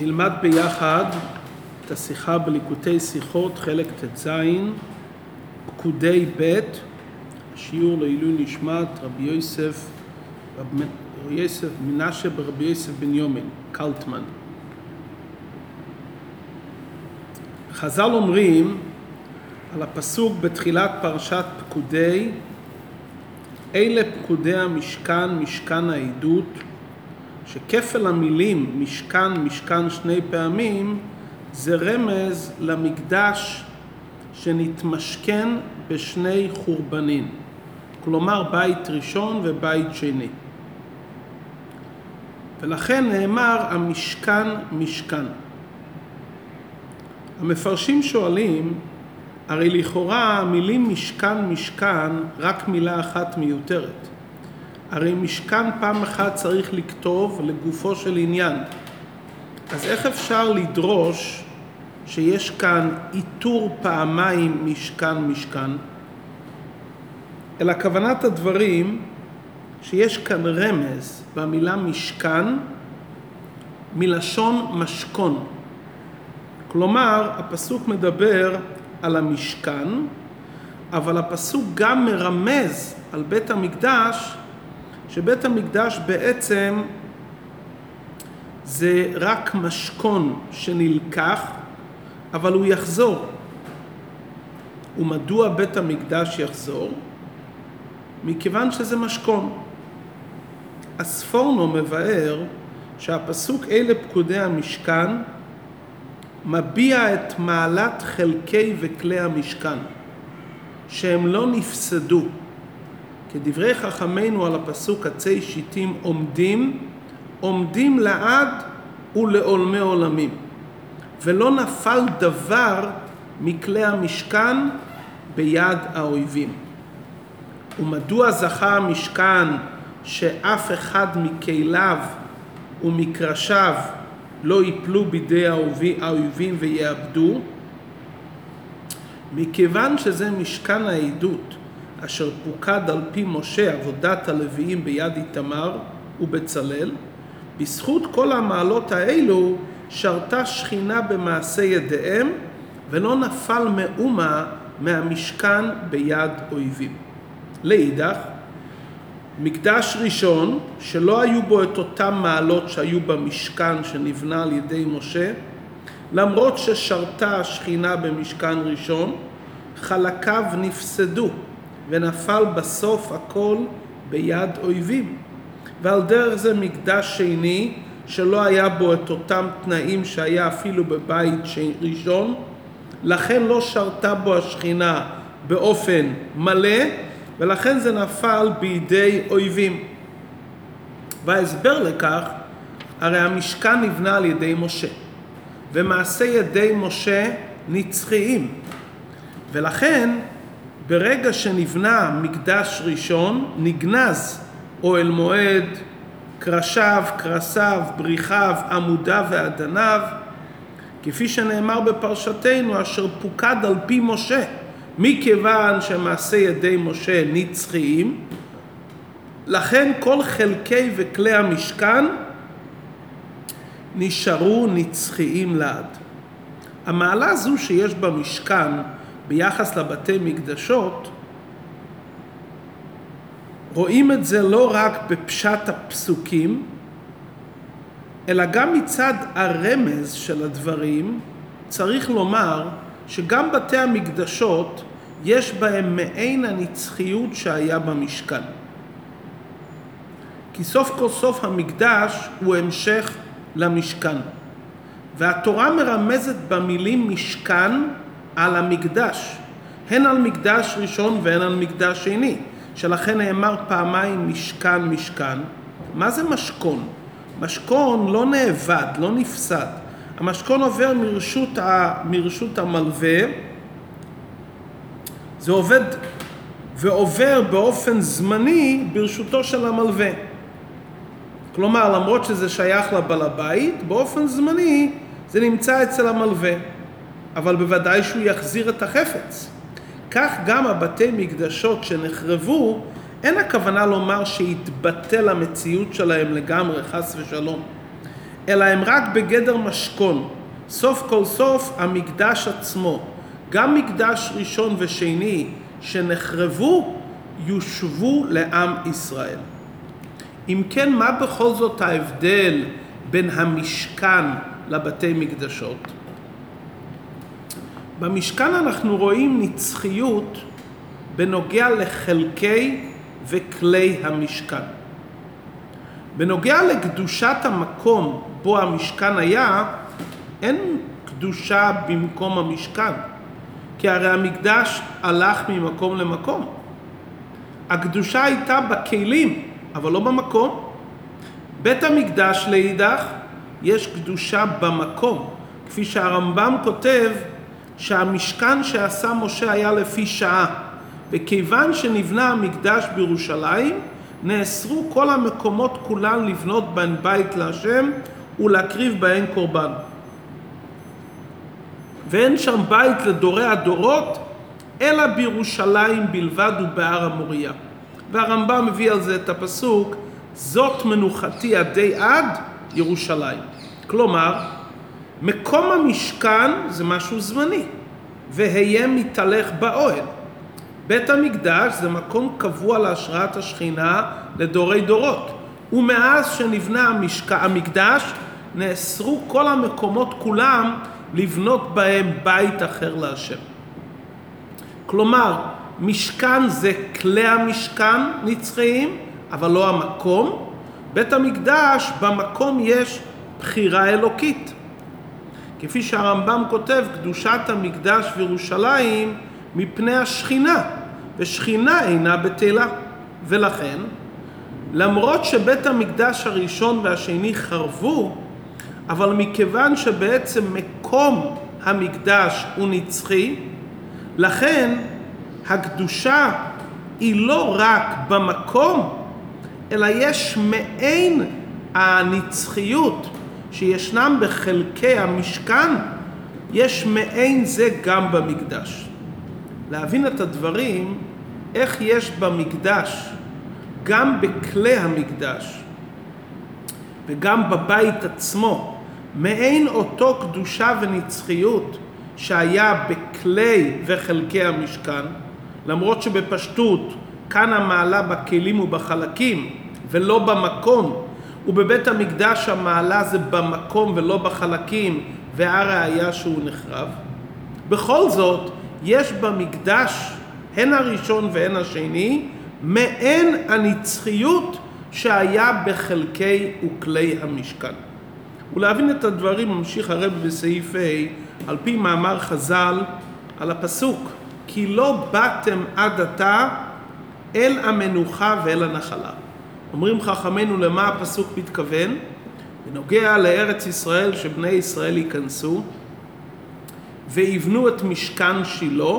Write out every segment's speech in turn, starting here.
נלמד ביחד את השיחה בליקוטי שיחות, חלק ט"ז, פקודי ב', שיעור לעילוי נשמת רבי יוסף, רבי יוסף מנשה ברבי יוסף בן יומין, קלטמן. חז"ל אומרים על הפסוק בתחילת פרשת פקודי, אלה פקודי המשכן, משכן העדות, שכפל המילים משכן, משכן שני פעמים, זה רמז למקדש שנתמשכן בשני חורבנים, כלומר בית ראשון ובית שני. ולכן נאמר המשכן משכן. המפרשים שואלים, הרי לכאורה המילים משכן משכן רק מילה אחת מיותרת. הרי משכן פעם אחת צריך לכתוב לגופו של עניין. אז איך אפשר לדרוש שיש כאן איתור פעמיים משכן משכן? אלא כוונת הדברים שיש כאן רמז במילה משכן מלשון משכון. כלומר, הפסוק מדבר על המשכן, אבל הפסוק גם מרמז על בית המקדש, שבית המקדש בעצם זה רק משכון שנלקח, אבל הוא יחזור. ומדוע בית המקדש יחזור? מכיוון שזה משכון. הספורנו מבאר שהפסוק אלה פקודי המשכן מביע את מעלת חלקי וכלי המשכן, שהם לא נפסדו. כדברי חכמינו על הפסוק עצי שיטים עומדים, עומדים לעד ולעולמי עולמים. ולא נפל דבר מכלי המשכן ביד האויבים. ומדוע זכה המשכן שאף אחד מכליו ומקרשיו לא ייפלו בידי האויבים ויאבדו? מכיוון שזה משכן העדות אשר פוקד על פי משה עבודת הלוויים ביד איתמר ובצלאל, בזכות כל המעלות האלו שרתה שכינה במעשה ידיהם ולא נפל מאומה מהמשכן ביד אויבים. לאידך, מקדש ראשון שלא היו בו את אותם מעלות שהיו במשכן שנבנה על ידי משה, למרות ששרתה השכינה במשכן ראשון, חלקיו נפסדו ונפל בסוף הכל ביד אויבים. ועל דרך זה מקדש שני שלא היה בו את אותם תנאים שהיה אפילו בבית ראשון, לכן לא שרתה בו השכינה באופן מלא, ולכן זה נפל בידי אויבים. וההסבר לכך, הרי המשכן נבנה על ידי משה, ומעשה ידי משה נצחיים, ולכן ברגע שנבנה מקדש ראשון, נגנז אוהל מועד, קרשיו, קרסיו, בריחיו, עמודיו ואדניו, כפי שנאמר בפרשתנו, אשר פוקד על פי משה, מכיוון שמעשה ידי משה נצחיים, לכן כל חלקי וכלי המשכן נשארו נצחיים לעד. המעלה הזו שיש במשכן ביחס לבתי מקדשות, רואים את זה לא רק בפשט הפסוקים, אלא גם מצד הרמז של הדברים, צריך לומר שגם בתי המקדשות יש בהם מעין הנצחיות שהיה במשכן. כי סוף כל סוף המקדש הוא המשך למשכן. והתורה מרמזת במילים משכן על המקדש, הן על מקדש ראשון והן על מקדש שני. שלכן נאמר פעמיים משכן משכן. מה זה משכון? משכון לא נאבד, לא נפסד. המשכון עובר מרשות, ה, מרשות המלווה, זה עובד ועובר באופן זמני ברשותו של המלווה. כלומר, למרות שזה שייך לבעל הבית, באופן זמני זה נמצא אצל המלווה. אבל בוודאי שהוא יחזיר את החפץ. כך גם הבתי מקדשות שנחרבו, אין הכוונה לומר שהתבטל המציאות שלהם לגמרי, חס ושלום, אלא הם רק בגדר משכון. סוף כל סוף המקדש עצמו, גם מקדש ראשון ושני שנחרבו, יושבו לעם ישראל. אם כן, מה בכל זאת ההבדל בין המשכן לבתי מקדשות? במשכן אנחנו רואים נצחיות בנוגע לחלקי וכלי המשכן. בנוגע לקדושת המקום בו המשכן היה, אין קדושה במקום המשכן, כי הרי המקדש הלך ממקום למקום. הקדושה הייתה בכלים, אבל לא במקום. בית המקדש לאידך, יש קדושה במקום, כפי שהרמב"ם כותב שהמשכן שעשה משה היה לפי שעה, וכיוון שנבנה המקדש בירושלים, נאסרו כל המקומות כולן לבנות בהן בית להשם ולהקריב בהן קורבן. ואין שם בית לדורי הדורות, אלא בירושלים בלבד ובהר המוריה. והרמב"ם מביא על זה את הפסוק, זאת מנוחתי עדי עד ירושלים. כלומר, מקום המשכן זה משהו זמני, והיה מתהלך באוהל. בית המקדש זה מקום קבוע להשראת השכינה לדורי דורות. ומאז שנבנה המשק... המקדש, נאסרו כל המקומות כולם לבנות בהם בית אחר להשם. כלומר, משכן זה כלי המשכן נצחיים, אבל לא המקום. בית המקדש, במקום יש בחירה אלוקית. כפי שהרמב"ם כותב, קדושת המקדש וירושלים מפני השכינה, ושכינה אינה בטלה. ולכן, למרות שבית המקדש הראשון והשני חרבו, אבל מכיוון שבעצם מקום המקדש הוא נצחי, לכן הקדושה היא לא רק במקום, אלא יש מעין הנצחיות שישנם בחלקי המשכן, יש מעין זה גם במקדש. להבין את הדברים, איך יש במקדש, גם בכלי המקדש וגם בבית עצמו, מעין אותו קדושה ונצחיות שהיה בכלי וחלקי המשכן, למרות שבפשטות כאן המעלה בכלים ובחלקים ולא במקום, ובבית המקדש המעלה זה במקום ולא בחלקים, והראיה שהוא נחרב. בכל זאת, יש במקדש, הן הראשון והן השני, מעין הנצחיות שהיה בחלקי וכלי המשכן. ולהבין את הדברים ממשיך הרב בסעיף ה' על פי מאמר חז"ל על הפסוק כי לא באתם עד עתה אל המנוחה ואל הנחלה. אומרים חכמינו למה הפסוק מתכוון? בנוגע לארץ ישראל שבני ישראל ייכנסו ויבנו את משכן שילה,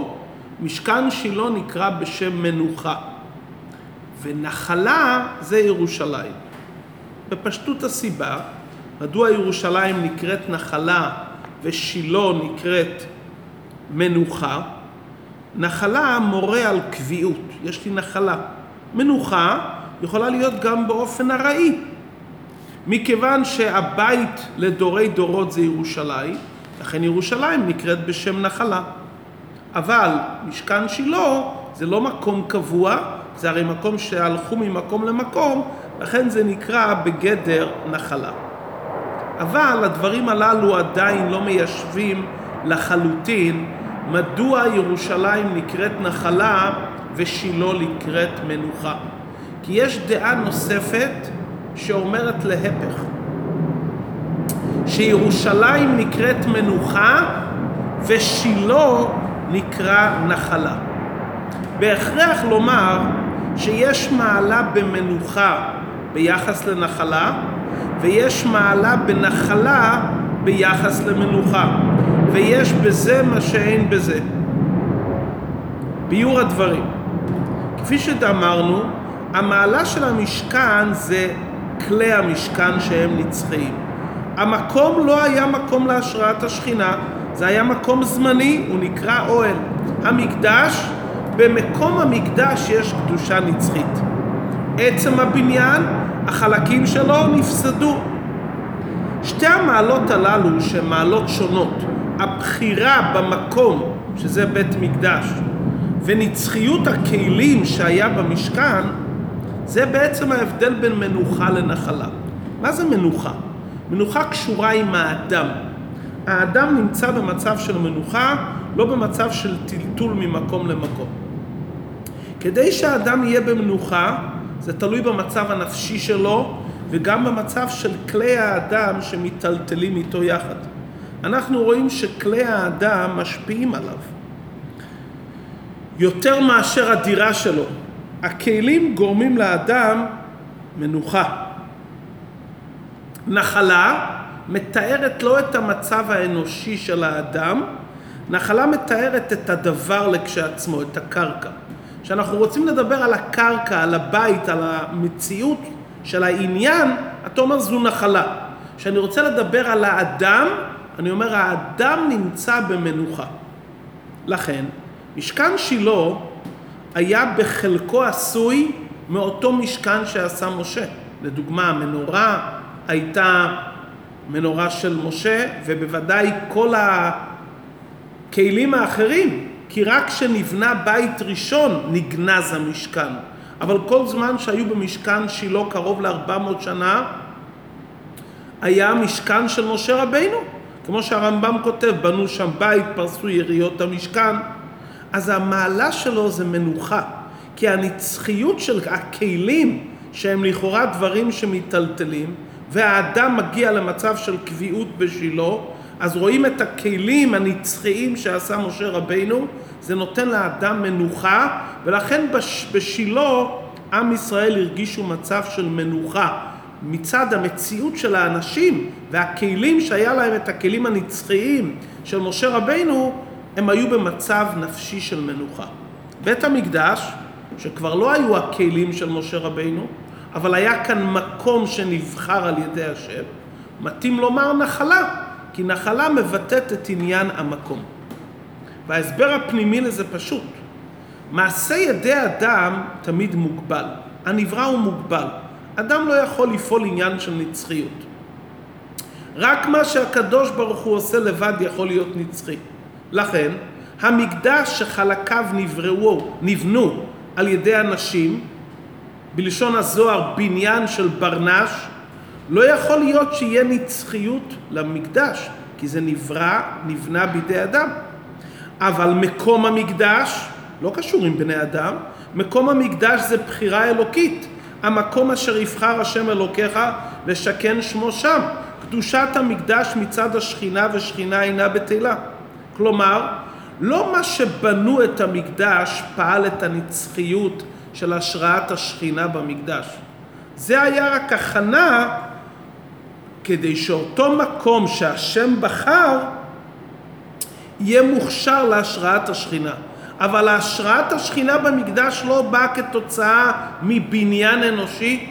משכן שילה נקרא בשם מנוחה ונחלה זה ירושלים. בפשטות הסיבה, מדוע ירושלים נקראת נחלה ושילה נקראת מנוחה? נחלה מורה על קביעות, יש לי נחלה. מנוחה יכולה להיות גם באופן ארעי. מכיוון שהבית לדורי דורות זה ירושלים, לכן ירושלים נקראת בשם נחלה. אבל משכן שילה זה לא מקום קבוע, זה הרי מקום שהלכו ממקום למקום, לכן זה נקרא בגדר נחלה. אבל הדברים הללו עדיין לא מיישבים לחלוטין מדוע ירושלים נקראת נחלה ושילה נקראת מנוחה. כי יש דעה נוספת שאומרת להפך, שירושלים נקראת מנוחה ושילה נקרא נחלה. בהכרח לומר שיש מעלה במנוחה ביחס לנחלה ויש מעלה בנחלה ביחס למנוחה ויש בזה מה שאין בזה. ביור הדברים. כפי שאמרנו, המעלה של המשכן זה כלי המשכן שהם נצחיים. המקום לא היה מקום להשראת השכינה, זה היה מקום זמני, הוא נקרא אוהל. המקדש, במקום המקדש יש קדושה נצחית. עצם הבניין, החלקים שלו נפסדו. שתי המעלות הללו שהן מעלות שונות, הבחירה במקום, שזה בית מקדש, ונצחיות הכלים שהיה במשכן, זה בעצם ההבדל בין מנוחה לנחלה. מה זה מנוחה? מנוחה קשורה עם האדם. האדם נמצא במצב של מנוחה, לא במצב של טלטול ממקום למקום. כדי שהאדם יהיה במנוחה, זה תלוי במצב הנפשי שלו וגם במצב של כלי האדם שמיטלטלים איתו יחד. אנחנו רואים שכלי האדם משפיעים עליו. יותר מאשר הדירה שלו. הכלים גורמים לאדם מנוחה. נחלה מתארת לא את המצב האנושי של האדם, נחלה מתארת את הדבר לכשעצמו, את הקרקע. כשאנחנו רוצים לדבר על הקרקע, על הבית, על המציאות של העניין, אתה אומר זו נחלה. כשאני רוצה לדבר על האדם, אני אומר האדם נמצא במנוחה. לכן, משכן שילה היה בחלקו עשוי מאותו משכן שעשה משה. לדוגמה, המנורה הייתה מנורה של משה, ובוודאי כל הכלים האחרים, כי רק כשנבנה בית ראשון נגנז המשכן. אבל כל זמן שהיו במשכן שילה קרוב ל-400 שנה, היה משכן של משה רבינו. כמו שהרמב"ם כותב, בנו שם בית, פרסו יריות המשכן. אז המעלה שלו זה מנוחה, כי הנצחיות של הכלים שהם לכאורה דברים שמיטלטלים, והאדם מגיע למצב של קביעות בשילה, אז רואים את הכלים הנצחיים שעשה משה רבינו, זה נותן לאדם מנוחה, ולכן בשילה עם ישראל הרגישו מצב של מנוחה. מצד המציאות של האנשים והכלים שהיה להם את הכלים הנצחיים של משה רבינו, הם היו במצב נפשי של מנוחה. בית המקדש, שכבר לא היו הכלים של משה רבינו, אבל היה כאן מקום שנבחר על ידי השם, מתאים לומר נחלה, כי נחלה מבטאת את עניין המקום. וההסבר הפנימי לזה פשוט. מעשה ידי אדם תמיד מוגבל. הנברא הוא מוגבל. אדם לא יכול לפעול עניין של נצחיות. רק מה שהקדוש ברוך הוא עושה לבד יכול להיות נצחי. לכן, המקדש שחלקיו נבראו, נבנו על ידי אנשים, בלשון הזוהר בניין של ברנש, לא יכול להיות שיהיה נצחיות למקדש, כי זה נברא, נבנה בידי אדם. אבל מקום המקדש לא קשור עם בני אדם, מקום המקדש זה בחירה אלוקית. המקום אשר יבחר השם אלוקיך לשכן שמו שם. קדושת המקדש מצד השכינה ושכינה אינה בטלה. כלומר, לא מה שבנו את המקדש פעל את הנצחיות של השראת השכינה במקדש. זה היה רק הכנה כדי שאותו מקום שהשם בחר יהיה מוכשר להשראת השכינה. אבל השראת השכינה במקדש לא באה כתוצאה מבניין אנושי,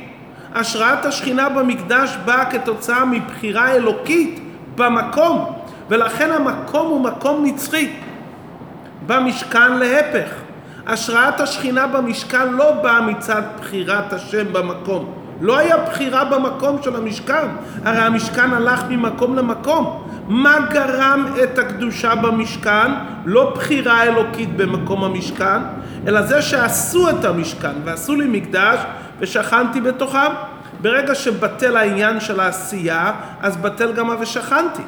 השראת השכינה במקדש באה כתוצאה מבחירה אלוקית במקום, ולכן המקום הוא מקום נצחי. במשכן להפך. השראת השכינה במשכן לא באה מצד בחירת השם במקום. לא היה בחירה במקום של המשכן, הרי המשכן הלך ממקום למקום. מה גרם את הקדושה במשכן? לא בחירה אלוקית במקום המשכן, אלא זה שעשו את המשכן ועשו לי מקדש ושכנתי בתוכם. ברגע שבטל העניין של העשייה, אז בטל גם ה"ושכנתי".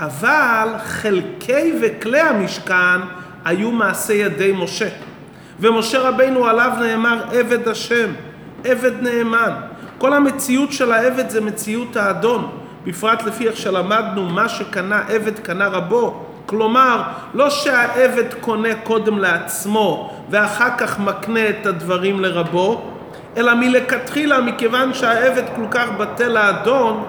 אבל חלקי וכלי המשכן היו מעשה ידי משה. ומשה רבינו עליו נאמר עבד השם, עבד נאמן. כל המציאות של העבד זה מציאות האדון, בפרט לפי איך שלמדנו מה שקנה עבד קנה רבו. כלומר, לא שהעבד קונה קודם לעצמו ואחר כך מקנה את הדברים לרבו, אלא מלכתחילה, מכיוון שהעבד כל כך בטל לאדון,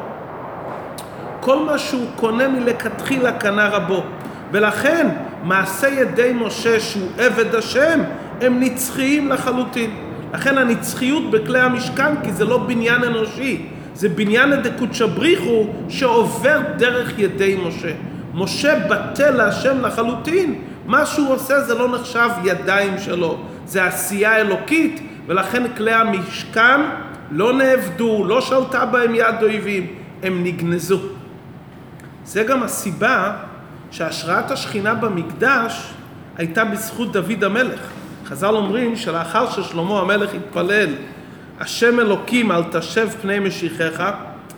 כל מה שהוא קונה מלכתחילה קנה רבו. ולכן מעשה ידי משה שהוא עבד השם הם נצחיים לחלוטין. לכן הנצחיות בכלי המשכן כי זה לא בניין אנושי, זה בניין דקודשא בריחו שעובר דרך ידי משה. משה בטל להשם לחלוטין, מה שהוא עושה זה לא נחשב ידיים שלו, זה עשייה אלוקית ולכן כלי המשכן לא נאבדו, לא שלטה בהם יד אויבים, הם נגנזו. זה גם הסיבה שהשראת השכינה במקדש הייתה בזכות דוד המלך. חז"ל אומרים שלאחר ששלמה המלך התפלל, השם אלוקים אל תשב פני משיחך,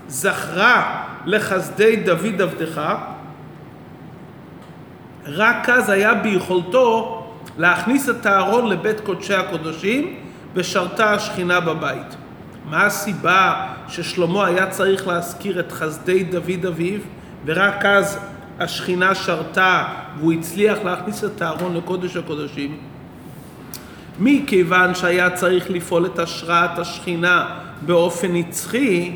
זכרה לחסדי דוד עבדך, רק אז היה ביכולתו להכניס את הארון לבית קודשי הקודשים ושרתה השכינה בבית. מה הסיבה ששלמה היה צריך להזכיר את חסדי דוד אביו ורק אז השכינה שרתה והוא הצליח להכניס את הארון לקודש הקודשים? מכיוון שהיה צריך לפעול את השראת השכינה באופן נצחי,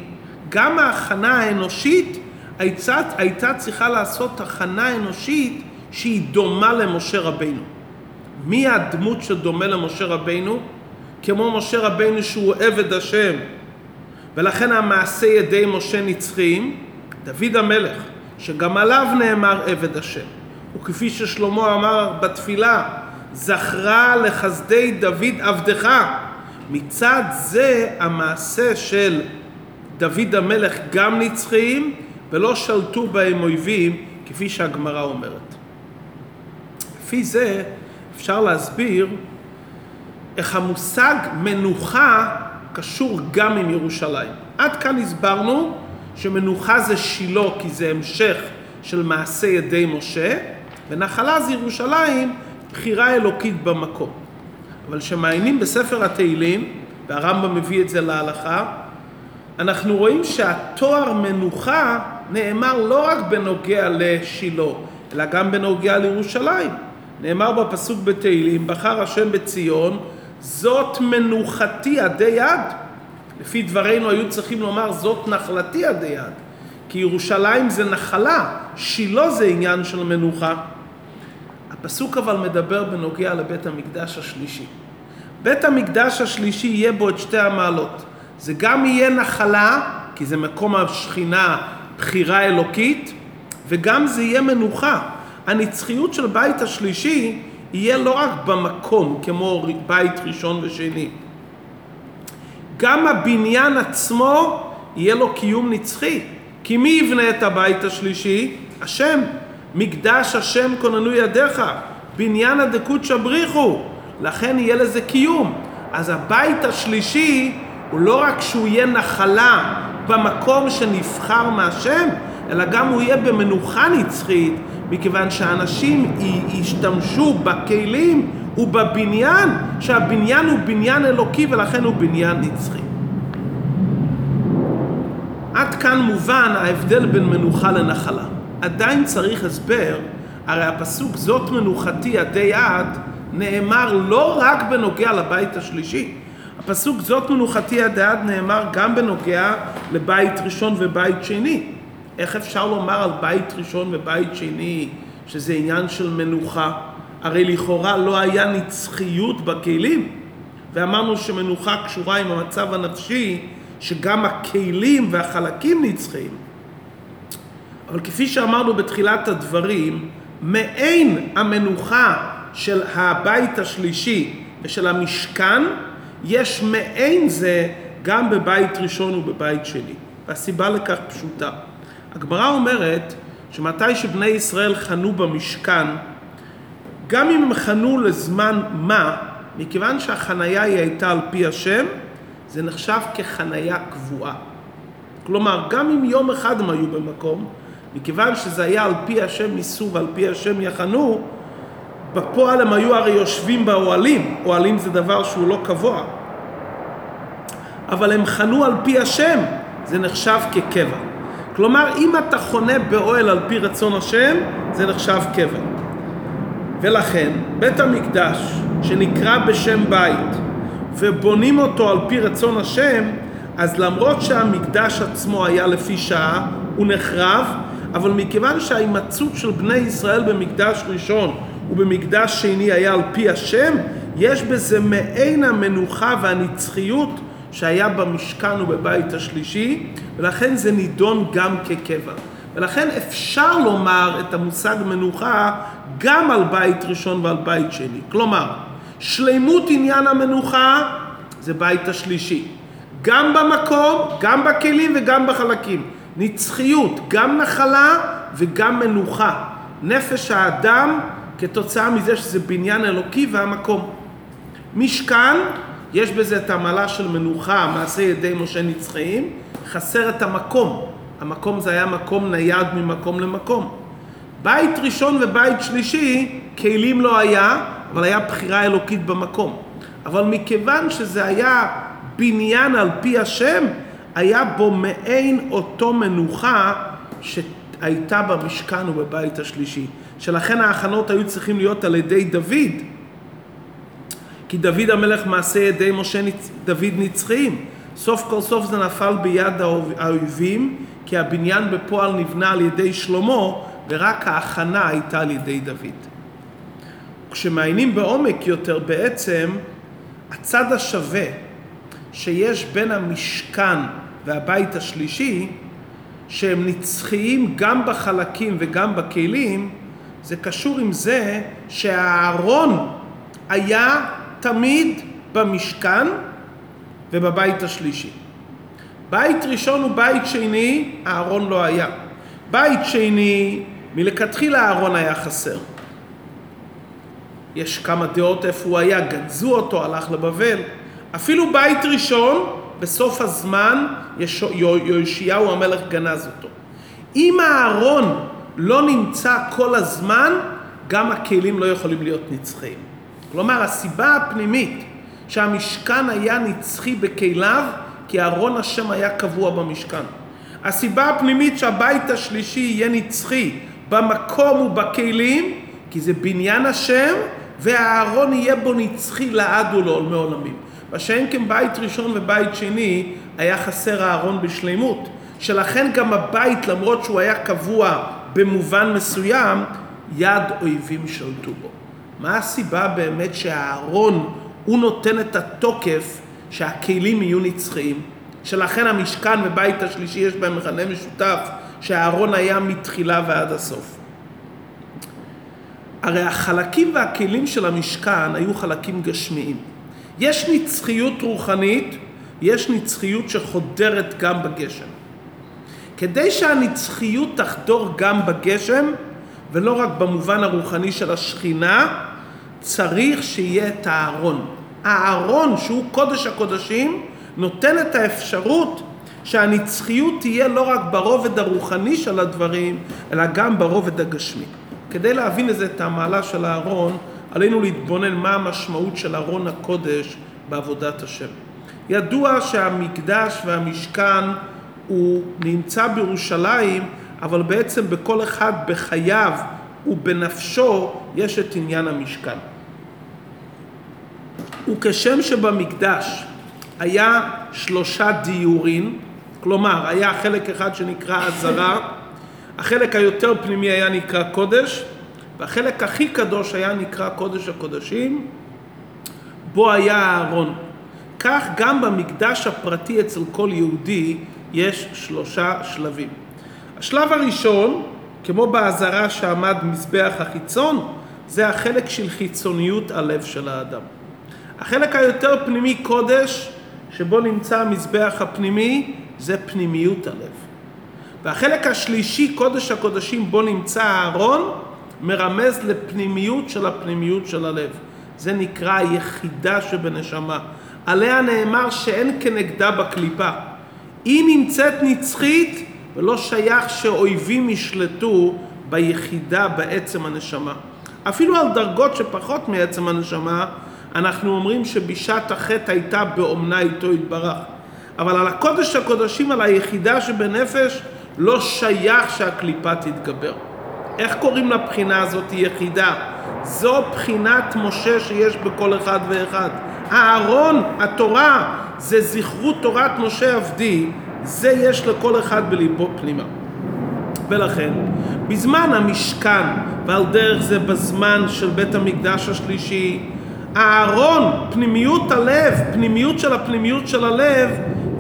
גם ההכנה האנושית הייתה, הייתה צריכה לעשות הכנה אנושית שהיא דומה למשה רבינו. מי הדמות שדומה למשה רבינו? כמו משה רבינו שהוא עבד השם, ולכן המעשה ידי משה נצחיים, דוד המלך, שגם עליו נאמר עבד השם. וכפי ששלמה אמר בתפילה, זכרה לחסדי דוד עבדך. מצד זה המעשה של דוד המלך גם נצחיים ולא שלטו בהם אויבים כפי שהגמרא אומרת. לפי זה אפשר להסביר איך המושג מנוחה קשור גם עם ירושלים. עד כאן הסברנו שמנוחה זה שילה כי זה המשך של מעשה ידי משה, ונחלה זה ירושלים, בחירה אלוקית במקום. אבל כשמעיינים בספר התהילים, והרמב"ם מביא את זה להלכה, אנחנו רואים שהתואר מנוחה נאמר לא רק בנוגע לשילה, אלא גם בנוגע לירושלים. נאמר בפסוק בתהילים, בחר השם בציון, זאת מנוחתי עדי יד. לפי דברינו היו צריכים לומר, זאת נחלתי עדי יד. כי ירושלים זה נחלה, שילה זה עניין של מנוחה. הפסוק אבל מדבר בנוגע לבית המקדש השלישי. בית המקדש השלישי יהיה בו את שתי המעלות. זה גם יהיה נחלה, כי זה מקום השכינה, בחירה אלוקית, וגם זה יהיה מנוחה. הנצחיות של בית השלישי יהיה לא רק במקום, כמו בית ראשון ושני. גם הבניין עצמו יהיה לו קיום נצחי. כי מי יבנה את הבית השלישי? השם. מקדש השם כוננו ידיך, בניין הדקות שבריחו. לכן יהיה לזה קיום. אז הבית השלישי הוא לא רק שהוא יהיה נחלה במקום שנבחר מהשם, אלא גם הוא יהיה במנוחה נצחית, מכיוון שאנשים ישתמשו בכלים ובבניין, שהבניין הוא בניין אלוקי ולכן הוא בניין נצחי. עד כאן מובן ההבדל בין מנוחה לנחלה. עדיין צריך הסבר, הרי הפסוק זאת מנוחתי עדי עד נאמר לא רק בנוגע לבית השלישי. הפסוק זאת מנוחתי עדי עד נאמר גם בנוגע לבית ראשון ובית שני. איך אפשר לומר על בית ראשון ובית שני שזה עניין של מנוחה? הרי לכאורה לא היה נצחיות בכלים, ואמרנו שמנוחה קשורה עם המצב הנפשי, שגם הכלים והחלקים נצחיים. אבל כפי שאמרנו בתחילת הדברים, מעין המנוחה של הבית השלישי ושל המשכן, יש מעין זה גם בבית ראשון ובבית שני. והסיבה לכך פשוטה. הגמרא אומרת שמתי שבני ישראל חנו במשכן, גם אם חנו לזמן מה, מכיוון שהחנייה היא הייתה על פי השם, זה נחשב כחנייה קבועה. כלומר, גם אם יום אחד הם היו במקום, מכיוון שזה היה על פי השם ניסו ועל פי השם יחנו, בפועל הם היו הרי יושבים באוהלים, אוהלים זה דבר שהוא לא קבוע. אבל הם חנו על פי השם, זה נחשב כקבע. כלומר, אם אתה חונה באוהל על פי רצון השם, זה נחשב קבע. ולכן, בית המקדש, שנקרא בשם בית, ובונים אותו על פי רצון השם, אז למרות שהמקדש עצמו היה לפי שעה, הוא נחרב, אבל מכיוון שההימצאות של בני ישראל במקדש ראשון ובמקדש שני היה על פי השם, יש בזה מעין המנוחה והנצחיות שהיה במשכן ובבית השלישי, ולכן זה נידון גם כקבע. ולכן אפשר לומר את המושג מנוחה גם על בית ראשון ועל בית שני. כלומר, שלימות עניין המנוחה זה בית השלישי. גם במקום, גם בכלים וגם בחלקים. נצחיות, גם נחלה וגם מנוחה. נפש האדם כתוצאה מזה שזה בניין אלוקי והמקום. משכן, יש בזה את המעלה של מנוחה, מעשה ידי משה נצחיים, חסר את המקום. המקום זה היה מקום נייד ממקום למקום. בית ראשון ובית שלישי, כלים לא היה, אבל היה בחירה אלוקית במקום. אבל מכיוון שזה היה בניין על פי השם, היה בו מעין אותו מנוחה שהייתה במשכן ובבית השלישי. שלכן ההכנות היו צריכים להיות על ידי דוד, כי דוד המלך מעשה ידי משה דוד נצחיים. סוף כל סוף זה נפל ביד האויבים, כי הבניין בפועל נבנה על ידי שלמה, ורק ההכנה הייתה על ידי דוד. כשמעיינים בעומק יותר בעצם, הצד השווה שיש בין המשכן והבית השלישי, שהם נצחיים גם בחלקים וגם בכלים, זה קשור עם זה שהארון היה תמיד במשכן ובבית השלישי. בית ראשון ובית שני, הארון לא היה. בית שני, מלכתחילה הארון היה חסר. יש כמה דעות איפה הוא היה, גנזו אותו, הלך לבבל. אפילו בית ראשון, בסוף הזמן, יאשיהו המלך גנז אותו. אם הארון לא נמצא כל הזמן, גם הכלים לא יכולים להיות נצחיים. כלומר, הסיבה הפנימית שהמשכן היה נצחי בכליו, כי ארון השם היה קבוע במשכן. הסיבה הפנימית שהבית השלישי יהיה נצחי במקום ובכלים, כי זה בניין השם, והארון יהיה בו נצחי לעד ולעולמי עולמים. מה שאין כן בית ראשון ובית שני, היה חסר הארון בשלמות. שלכן גם הבית, למרות שהוא היה קבוע במובן מסוים, יד אויבים שלטו בו. מה הסיבה באמת שהארון הוא נותן את התוקף שהכלים יהיו נצחיים? שלכן המשכן ובית השלישי יש בהם מכנה משותף שהארון היה מתחילה ועד הסוף. הרי החלקים והכלים של המשכן היו חלקים גשמיים. יש נצחיות רוחנית, יש נצחיות שחודרת גם בגשם. כדי שהנצחיות תחדור גם בגשם, ולא רק במובן הרוחני של השכינה, צריך שיהיה את הארון. הארון, שהוא קודש הקודשים, נותן את האפשרות שהנצחיות תהיה לא רק ברובד הרוחני של הדברים, אלא גם ברובד הגשמי. כדי להבין לזה את המעלה של הארון, עלינו להתבונן מה המשמעות של ארון הקודש בעבודת השם. ידוע שהמקדש והמשכן הוא נמצא בירושלים, אבל בעצם בכל אחד בחייו ובנפשו יש את עניין המשכן. וכשם שבמקדש היה שלושה דיורים, כלומר היה חלק אחד שנקרא עזרה, החלק היותר פנימי היה נקרא קודש, והחלק הכי קדוש היה נקרא קודש הקודשים, בו היה הארון. כך גם במקדש הפרטי אצל כל יהודי יש שלושה שלבים. השלב הראשון, כמו באזהרה שעמד מזבח החיצון, זה החלק של חיצוניות הלב של האדם. החלק היותר פנימי קודש, שבו נמצא המזבח הפנימי, זה פנימיות הלב. והחלק השלישי, קודש הקודשים, בו נמצא הארון, מרמז לפנימיות של הפנימיות של הלב. זה נקרא היחידה שבנשמה. עליה נאמר שאין כנגדה בקליפה. היא נמצאת נצחית ולא שייך שאויבים ישלטו ביחידה בעצם הנשמה. אפילו על דרגות שפחות מעצם הנשמה, אנחנו אומרים שבשעת החטא הייתה באומנה איתו יתברך. אבל על הקודש הקודשים, על היחידה שבנפש, לא שייך שהקליפה תתגבר. איך קוראים לבחינה הזאת יחידה? זו בחינת משה שיש בכל אחד ואחד. הארון, התורה, זה זכרות תורת משה עבדי, זה יש לכל אחד בליבו פנימה. ולכן, בזמן המשכן, ועל דרך זה בזמן של בית המקדש השלישי, הארון, פנימיות הלב, פנימיות של הפנימיות של הלב,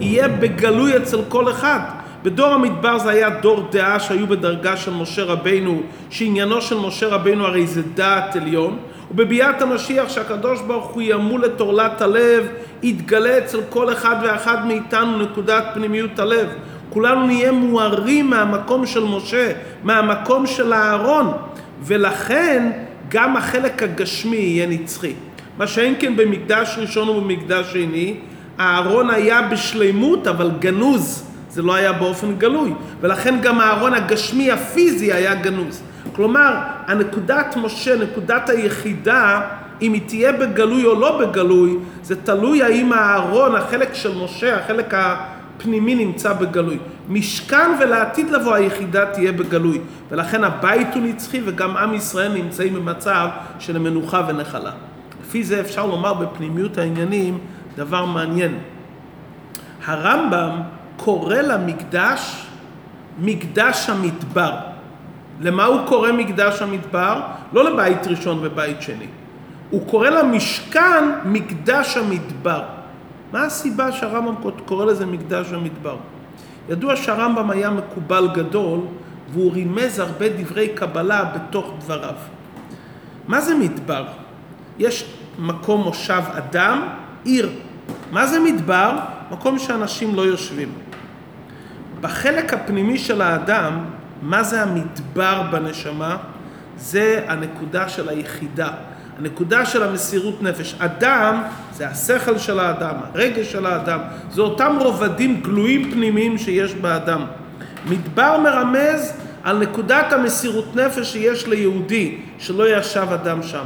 יהיה בגלוי אצל כל אחד. בדור המדבר זה היה דור דעה שהיו בדרגה של משה רבינו, שעניינו של משה רבינו הרי זה דעת עליון, ובביאת המשיח שהקדוש ברוך הוא ימול את עורלת הלב, יתגלה אצל כל אחד ואחד מאיתנו נקודת פנימיות הלב. כולנו נהיה מוארים מהמקום של משה, מהמקום של אהרון, ולכן גם החלק הגשמי יהיה נצחי. מה שאין כן במקדש ראשון ובמקדש שני, אהרון היה בשלימות אבל גנוז, זה לא היה באופן גלוי, ולכן גם הארון הגשמי הפיזי היה גנוז. כלומר, הנקודת משה, נקודת היחידה, אם היא תהיה בגלוי או לא בגלוי, זה תלוי האם הארון, החלק של משה, החלק הפנימי נמצא בגלוי. משכן ולעתיד לבוא היחידה תהיה בגלוי, ולכן הבית הוא נצחי וגם עם ישראל נמצאים במצב של מנוחה ונחלה. לפי זה אפשר לומר בפנימיות העניינים דבר מעניין. הרמב"ם קורא למקדש מקדש המדבר. למה הוא קורא מקדש המדבר? לא לבית ראשון ובית שני. הוא קורא למשכן מקדש המדבר. מה הסיבה שהרמב"ם קורא לזה מקדש המדבר? ידוע שהרמב"ם היה מקובל גדול והוא רימז הרבה דברי קבלה בתוך דבריו. מה זה מדבר? יש מקום מושב אדם, עיר. מה זה מדבר? מקום שאנשים לא יושבים. בחלק הפנימי של האדם, מה זה המדבר בנשמה? זה הנקודה של היחידה, הנקודה של המסירות נפש. אדם זה השכל של האדם, הרגש של האדם, זה אותם רובדים גלויים פנימיים שיש באדם. מדבר מרמז על נקודת המסירות נפש שיש ליהודי, שלא ישב אדם שם.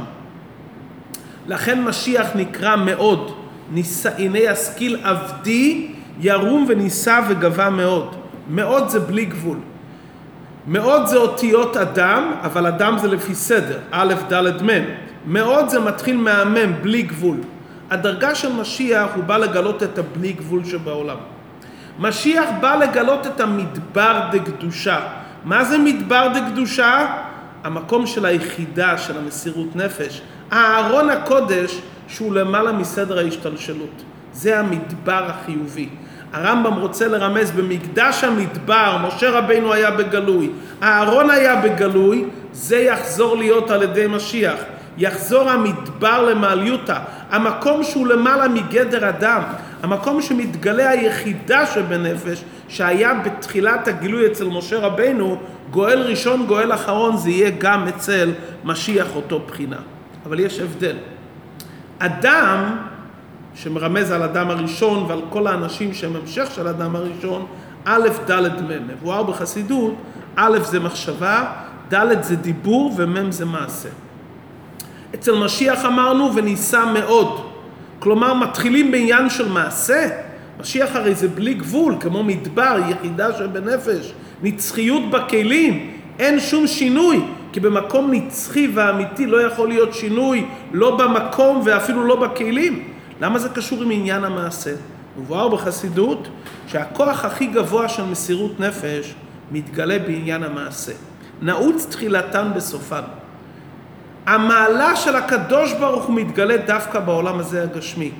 לכן משיח נקרא מאוד, ניסה, הנה ישכיל עבדי ירום ונישא וגבה מאוד. מאוד זה בלי גבול. מאוד זה אותיות אדם, אבל אדם זה לפי סדר, א', ד', מ'. מאוד זה מתחיל מהמם, בלי גבול. הדרגה של משיח הוא בא לגלות את הבלי גבול שבעולם. משיח בא לגלות את המדבר דקדושה. מה זה מדבר דקדושה? המקום של היחידה, של המסירות נפש. הארון הקודש שהוא למעלה מסדר ההשתלשלות. זה המדבר החיובי. הרמב"ם רוצה לרמז במקדש המדבר, משה רבינו היה בגלוי, אהרון היה בגלוי, זה יחזור להיות על ידי משיח. יחזור המדבר למעליותה, המקום שהוא למעלה מגדר אדם, המקום שמתגלה היחידה שבנפש, שהיה בתחילת הגילוי אצל משה רבינו, גואל ראשון, גואל אחרון, זה יהיה גם אצל משיח אותו בחינה. אבל יש הבדל. אדם שמרמז על אדם הראשון ועל כל האנשים שהם המשך של אדם הראשון, א', ד', מ'. מבואר בחסידות, א' זה מחשבה, ד' זה דיבור ומ' זה מעשה. אצל משיח אמרנו ונישא מאוד. כלומר, מתחילים בעניין של מעשה. משיח הרי זה בלי גבול, כמו מדבר, יחידה שבנפש, נצחיות בכלים, אין שום שינוי, כי במקום נצחי ואמיתי לא יכול להיות שינוי, לא במקום ואפילו לא בכלים. למה זה קשור עם עניין המעשה? מבואר בחסידות שהכוח הכי גבוה של מסירות נפש מתגלה בעניין המעשה. נעוץ תחילתן בסופן. המעלה של הקדוש ברוך הוא מתגלה דווקא בעולם הזה הגשמי.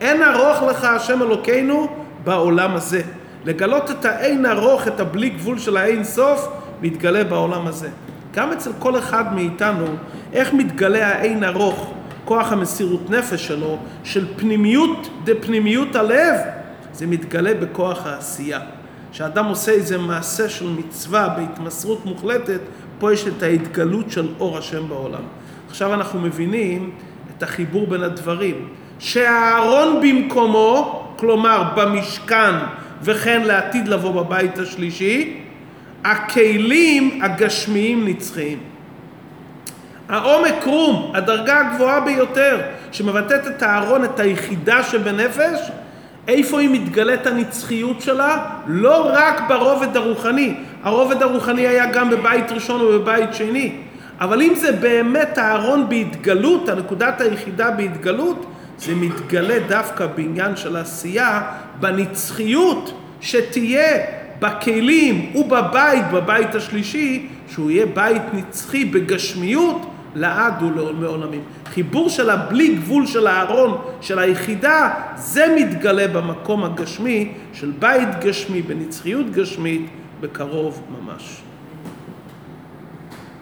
אין ארוך לך השם אלוקינו בעולם הזה. לגלות את האין ארוך, את הבלי גבול של האין סוף, מתגלה בעולם הזה. גם אצל כל אחד מאיתנו, איך מתגלה האין ארוך, כוח המסירות נפש שלו, של פנימיות דפנימיות הלב, זה מתגלה בכוח העשייה. כשאדם עושה איזה מעשה של מצווה בהתמסרות מוחלטת, פה יש את ההתגלות של אור השם בעולם. עכשיו אנחנו מבינים את החיבור בין הדברים. שהארון במקומו, כלומר במשכן וכן לעתיד לבוא בבית השלישי, הכלים הגשמיים נצחיים. העומק רום, הדרגה הגבוהה ביותר, שמבטאת את הארון, את היחידה שבנפש, איפה היא מתגלית הנצחיות שלה? לא רק ברובד הרוחני. הרובד הרוחני היה גם בבית ראשון ובבית שני. אבל אם זה באמת הארון בהתגלות, הנקודת היחידה בהתגלות, זה מתגלה דווקא בעניין של עשייה, בנצחיות שתהיה בכלים ובבית, בבית השלישי, שהוא יהיה בית נצחי בגשמיות לעד ולעולמים. חיבור של הבלי גבול של הארון, של היחידה, זה מתגלה במקום הגשמי של בית גשמי, בנצחיות גשמית, בקרוב ממש.